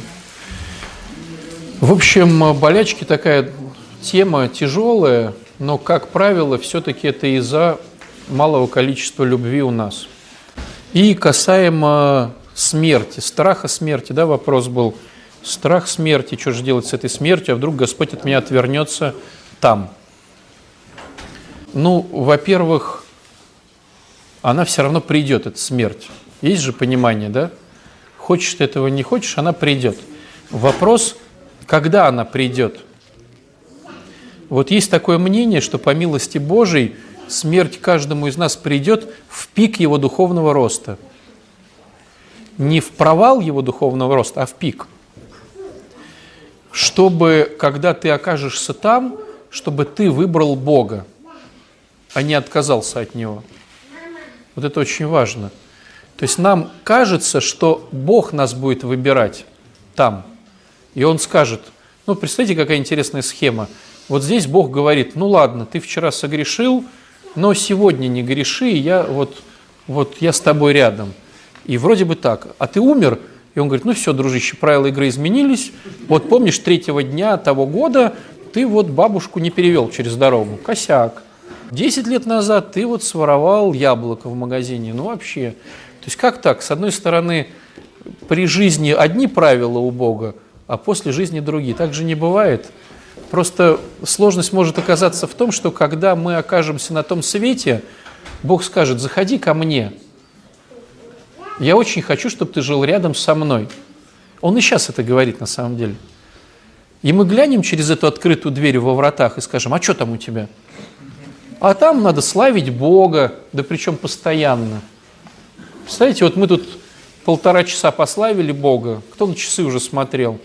В общем, болячки такая тема тяжелая, но, как правило, все-таки это из-за малого количества любви у нас. И касаемо смерти, страха смерти, да, вопрос был, страх смерти, что же делать с этой смертью, а вдруг Господь от меня отвернется там. Ну, во-первых, она все равно придет, эта смерть. Есть же понимание, да? Хочешь ты этого, не хочешь, она придет. Вопрос – когда она придет? Вот есть такое мнение, что по милости Божией смерть каждому из нас придет в пик его духовного роста. Не в провал его духовного роста, а в пик. Чтобы, когда ты окажешься там, чтобы ты выбрал Бога, а не отказался от Него. Вот это очень важно. То есть нам кажется, что Бог нас будет выбирать там – и он скажет, ну, представьте, какая интересная схема. Вот здесь Бог говорит, ну ладно, ты вчера согрешил, но сегодня не греши, я вот, вот я с тобой рядом. И вроде бы так. А ты умер, и он говорит, ну все, дружище, правила игры изменились. Вот помнишь, третьего дня того года ты вот бабушку не перевел через дорогу. Косяк. Десять лет назад ты вот своровал яблоко в магазине. Ну вообще. То есть как так? С одной стороны, при жизни одни правила у Бога, а после жизни другие. Так же не бывает. Просто сложность может оказаться в том, что когда мы окажемся на том свете, Бог скажет, заходи ко мне. Я очень хочу, чтобы ты жил рядом со мной. Он и сейчас это говорит на самом деле. И мы глянем через эту открытую дверь во вратах и скажем, а что там у тебя? А там надо славить Бога, да причем постоянно. Представляете, вот мы тут полтора часа пославили Бога, кто на часы уже смотрел,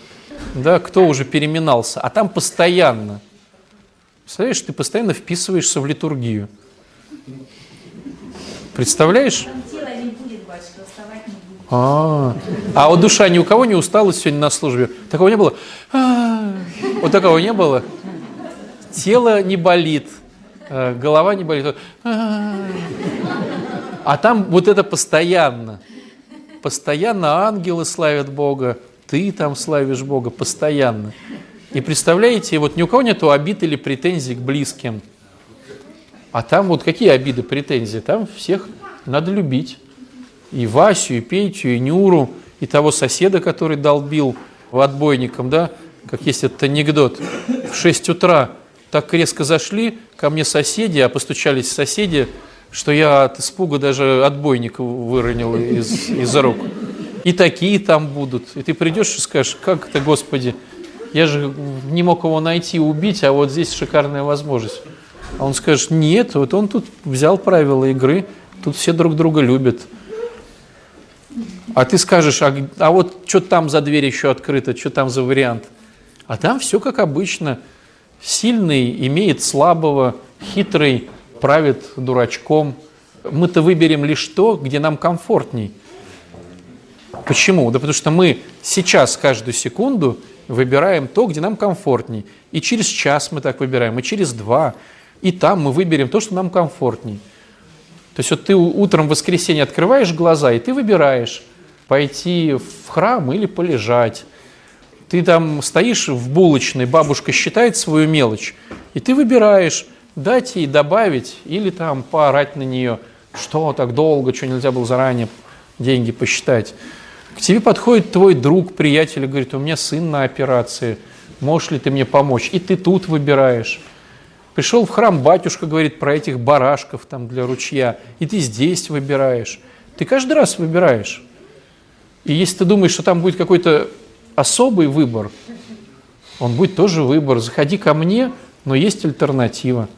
да, кто уже переминался, а там постоянно. Представляешь, ты постоянно вписываешься в литургию. Представляешь? А, а вот душа ни у кого не устала сегодня на службе? Такого не было? А, Вот такого не было? Тело не болит, э, голова не болит. А, А там вот это постоянно. Постоянно ангелы славят Бога, ты там славишь Бога, постоянно. И представляете, вот ни у кого нету обид или претензий к близким. А там вот какие обиды, претензии? Там всех надо любить. И Васю, и Петю, и Нюру, и того соседа, который долбил отбойником, да, как есть этот анекдот. В 6 утра так резко зашли ко мне соседи, а постучались соседи, что я от испуга даже отбойник выронил из, из рук. И такие там будут. И ты придешь и скажешь, как это, Господи, я же не мог его найти, убить, а вот здесь шикарная возможность. А он скажет, нет, вот он тут взял правила игры, тут все друг друга любят. А ты скажешь, а, а вот что там за дверь еще открыта, что там за вариант? А там все как обычно. Сильный имеет слабого, хитрый правит дурачком. Мы-то выберем лишь то, где нам комфортней. Почему? Да потому что мы сейчас каждую секунду выбираем то, где нам комфортней. И через час мы так выбираем, и через два. И там мы выберем то, что нам комфортней. То есть вот ты утром в воскресенье открываешь глаза, и ты выбираешь пойти в храм или полежать. Ты там стоишь в булочной, бабушка считает свою мелочь, и ты выбираешь, дать ей добавить или там поорать на нее, что так долго, что нельзя было заранее деньги посчитать. К тебе подходит твой друг, приятель и говорит, у меня сын на операции, можешь ли ты мне помочь? И ты тут выбираешь. Пришел в храм, батюшка говорит про этих барашков там для ручья, и ты здесь выбираешь. Ты каждый раз выбираешь. И если ты думаешь, что там будет какой-то особый выбор, он будет тоже выбор. Заходи ко мне, но есть альтернатива.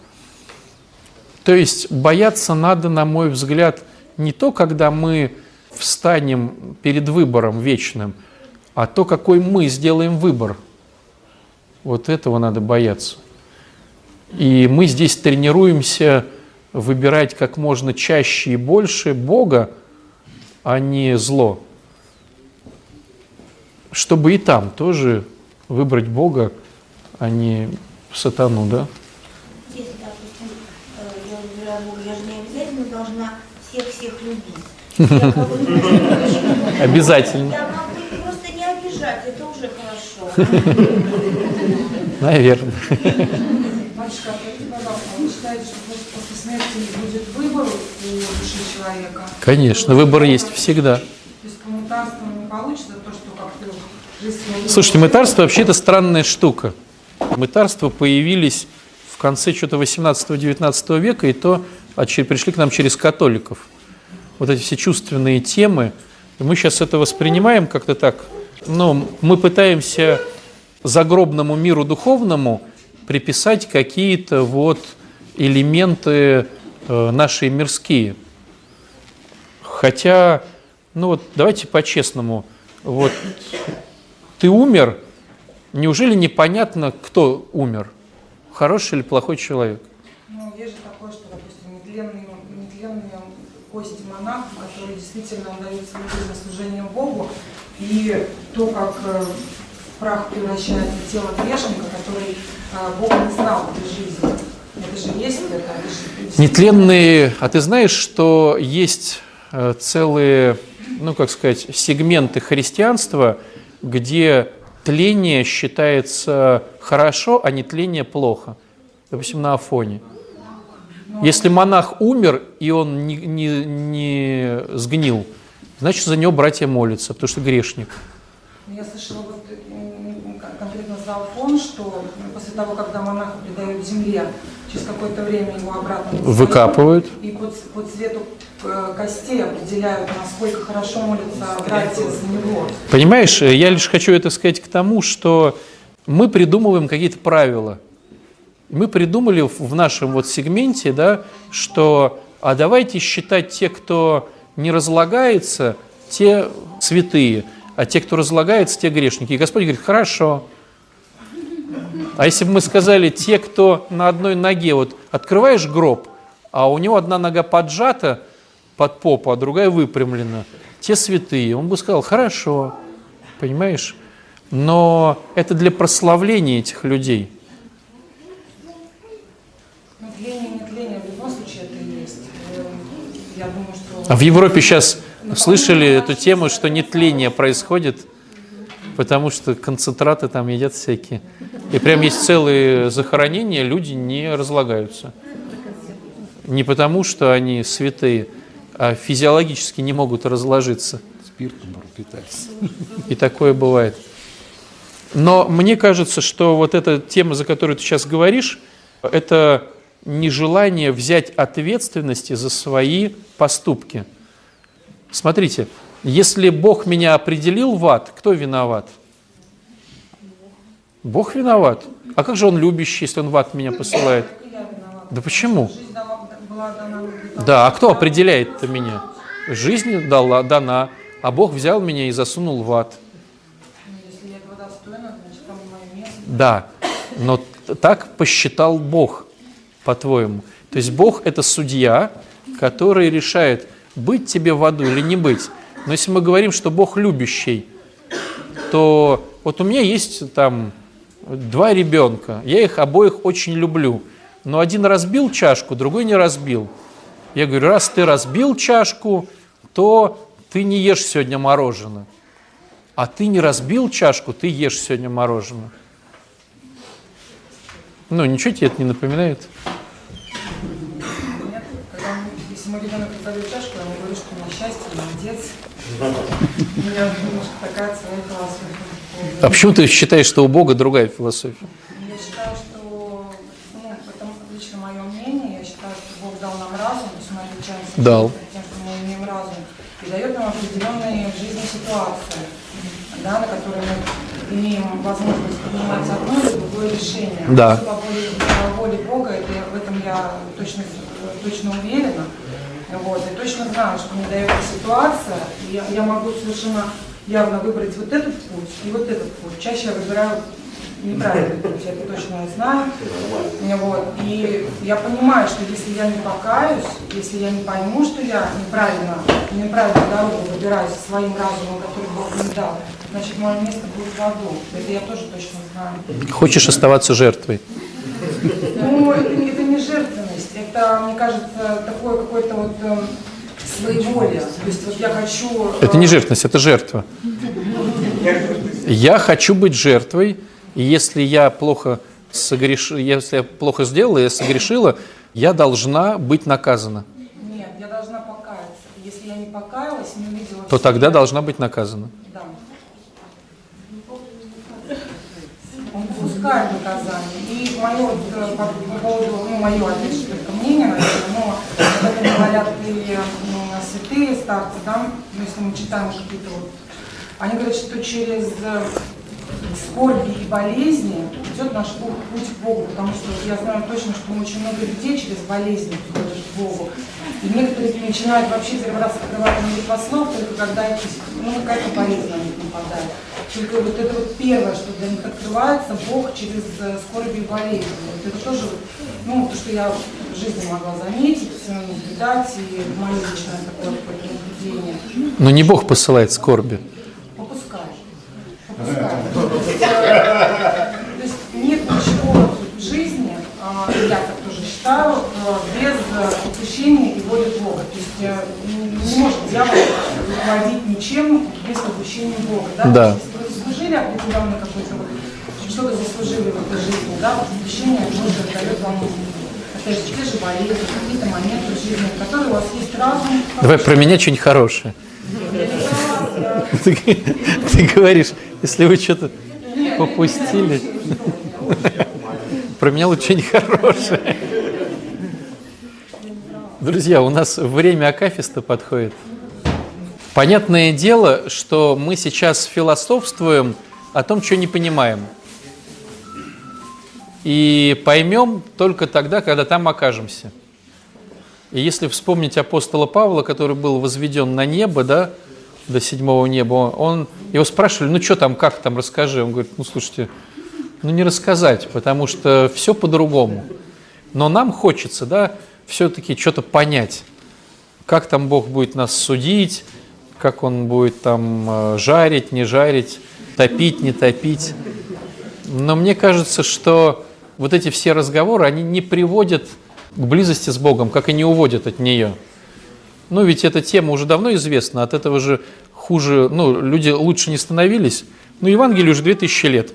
То есть бояться надо, на мой взгляд, не то, когда мы встанем перед выбором вечным, а то, какой мы сделаем выбор. Вот этого надо бояться. И мы здесь тренируемся выбирать как можно чаще и больше Бога, а не зло. Чтобы и там тоже выбрать Бога, а не сатану, да? Если, допустим, э, я выбираю Бога, я же не обязательно должна всех-всех любить. Обязательно. Просто не обижать, это уже хорошо. Наверное. Батюшка, скажите, пожалуйста, вы считаете, что после смерти будет выбор у души человека? Конечно, выбор есть всегда. То есть по мутанствам не получится то, что как-то жизнь свою- Слушайте, мытарство вообще это странная штука. Мытарства появились в конце что-то 18-19 века, и то а пришли к нам через католиков. Вот эти все чувственные темы. Мы сейчас это воспринимаем как-то так. Но мы пытаемся загробному миру духовному приписать какие-то вот элементы э, наши мирские. Хотя, ну вот давайте по-честному, вот ты умер, неужели непонятно, кто умер? Хороший или плохой человек? Ну, есть же такое, что, допустим, нетленные, нетленные кости монахов, которые действительно отдают свою жизнь на служение Богу, и то, как э, в прах превращается тело грешника, который э, Бога не знал в этой жизни. Это же есть это. это же Нетленные, а ты знаешь, что есть э, целые, ну как сказать, сегменты христианства, где тление считается хорошо, а нетление плохо. Допустим, на Афоне. Если монах умер, и он не, не, не сгнил, значит, за него братья молятся, потому что грешник. Я слышала вот конкретно сказал Фон, что после того, когда монаха предают земле, через какое-то время его обратно Выкапывают. И по, по цвету э, костей определяют, насколько хорошо молятся братья за него. Понимаешь, э, я лишь хочу это сказать к тому, что мы придумываем какие-то правила. Мы придумали в нашем вот сегменте, да, что а давайте считать те, кто не разлагается, те святые, а те, кто разлагается, те грешники. И Господь говорит, хорошо. А если бы мы сказали, те, кто на одной ноге, вот открываешь гроб, а у него одна нога поджата под попу, а другая выпрямлена, те святые, он бы сказал, хорошо, понимаешь? Но это для прославления этих людей. Ну, тление, не тление, в любом случае это и есть. Э, Я думаю, что... А в Европе сейчас слышали эту тему, что нетление происходит, потому что концентраты там едят всякие. И прям есть целые захоронения, люди не разлагаются. Не потому, что они святые, а физиологически не могут разложиться. Спиртом пропитались. И такое бывает. Но мне кажется, что вот эта тема, за которую ты сейчас говоришь, это нежелание взять ответственности за свои поступки. Смотрите, если Бог меня определил в ад, кто виноват? Бог виноват. А как же Он любящий, если Он в ад меня посылает? Да почему? Да, а кто определяет-то меня? Жизнь дала, дана, а Бог взял меня и засунул в ад. Да, но так посчитал Бог, по-твоему. То есть Бог – это судья, который решает, быть тебе в аду или не быть. Но если мы говорим, что Бог любящий, то вот у меня есть там два ребенка, я их обоих очень люблю, но один разбил чашку, другой не разбил. Я говорю, раз ты разбил чашку, то ты не ешь сегодня мороженое. А ты не разбил чашку, ты ешь сегодня мороженое. Ну, ничего тебе это не напоминает? Разобьет чашку, я ему говорю, что у меня счастье, молодец. У меня немножко такая своя философия. А почему ты считаешь, что у Бога другая философия? Я считаю, что, ну, это лично мое мнение, я считаю, что Бог дал нам разум, то есть мы отличаемся Дал. тем, что мы имеем разум, и дает нам определенные в жизни ситуации, да, на которые мы имеем возможность принимать одно или другое решение. Да. Воле, по воле Бога, это, в этом я точно, точно уверена. Вот, и точно знаю, что мне дает эта ситуация, и я, я могу совершенно явно выбрать вот этот путь и вот этот путь. Чаще я выбираю неправильный путь, я это точно знаю. Вот. И я понимаю, что если я не покаюсь, если я не пойму, что я неправильно, неправильную дорогу выбираю со своим разумом, который Бог мне дал, значит, мое место будет в аду. Это я тоже точно знаю. Хочешь оставаться жертвой? Ну, это, не- это не жертвенность, это, мне кажется, такое какое-то вот эм, своеволие. То есть вот я хочу... э, Это не жертвенность, это жертва. Я хочу быть жертвой, и если я плохо согреш... если я плохо сделала, я согрешила, я должна быть наказана. Нет, я должна покаяться. Если я не покаялась, не увидела... То тогда должна быть наказана. Да. Он допускает наказание. Мое э, по по поводу, ну, мое, опять только мнение, но об этом говорят и святые старцы, да, ну, если мы читаем какие-то вот, они говорят, что через э, скорби и болезни идет наш пу- путь к Богу, потому что я знаю точно, что очень много людей через болезни приходят к Богу. И некоторые начинают вообще первый раз открывать молитвослов, только когда ну, какая-то болезнь на них нападает. Только вот это вот первое, что для них открывается, Бог через э, скорби и болезни. Вот это тоже, ну, то, что я в жизни могла заметить, наблюдать, и мое личное такое наблюдение. Но не Бог посылает скорби. Попускай. Попускай. То есть, э, то есть нет ничего в жизни, а, я так считаю, э, без э, попущения и воли Бога. То есть э, не не может дьявол руководить ничем без попущения Бога. Да? Да. Вы заслужили определенный какой-то вот, что-то заслужили в этой жизни, да, вот попущение Божие дает вам опять же, те же болезни, какие-то моменты в жизни, которые у вас есть разум. Давай про меня что-нибудь хорошее. Ты, ты говоришь, если вы что-то... Попустили. Про меня лучше нехорошее. Друзья, у нас время Акафиста подходит. Понятное дело, что мы сейчас философствуем о том, что не понимаем. И поймем только тогда, когда там окажемся. И если вспомнить апостола Павла, который был возведен на небо, да, до седьмого неба, он, его спрашивали, ну что там, как там, расскажи. Он говорит, ну слушайте, ну не рассказать, потому что все по-другому. Но нам хочется, да, все-таки что-то понять, как там Бог будет нас судить, как Он будет там э, жарить, не жарить, топить, не топить. Но мне кажется, что вот эти все разговоры, они не приводят к близости с Богом, как и не уводят от нее. Ну, ведь эта тема уже давно известна, от этого же хуже, ну, люди лучше не становились. Ну, Евангелие уже 2000 лет.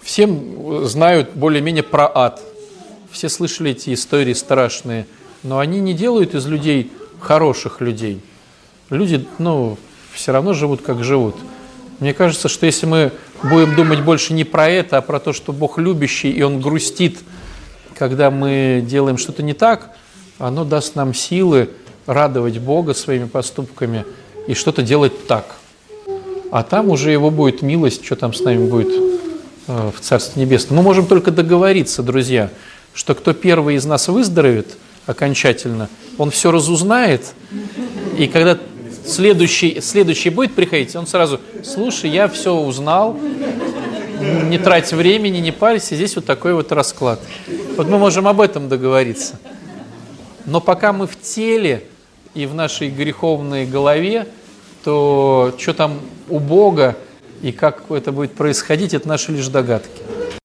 Всем знают более-менее про ад. Все слышали эти истории страшные. Но они не делают из людей хороших людей. Люди, ну, все равно живут, как живут. Мне кажется, что если мы будем думать больше не про это, а про то, что Бог любящий, и Он грустит, когда мы делаем что-то не так, оно даст нам силы радовать Бога своими поступками и что-то делать так. А там уже Его будет милость, что там с нами будет э, в Царстве Небесном. Мы можем только договориться, друзья, что кто первый из нас выздоровеет окончательно, он все разузнает, и когда следующий, следующий будет приходить, он сразу, слушай, я все узнал, не трать времени, не парься, здесь вот такой вот расклад. Вот мы можем об этом договориться. Но пока мы в теле и в нашей греховной голове, то что там у Бога и как это будет происходить, это наши лишь догадки.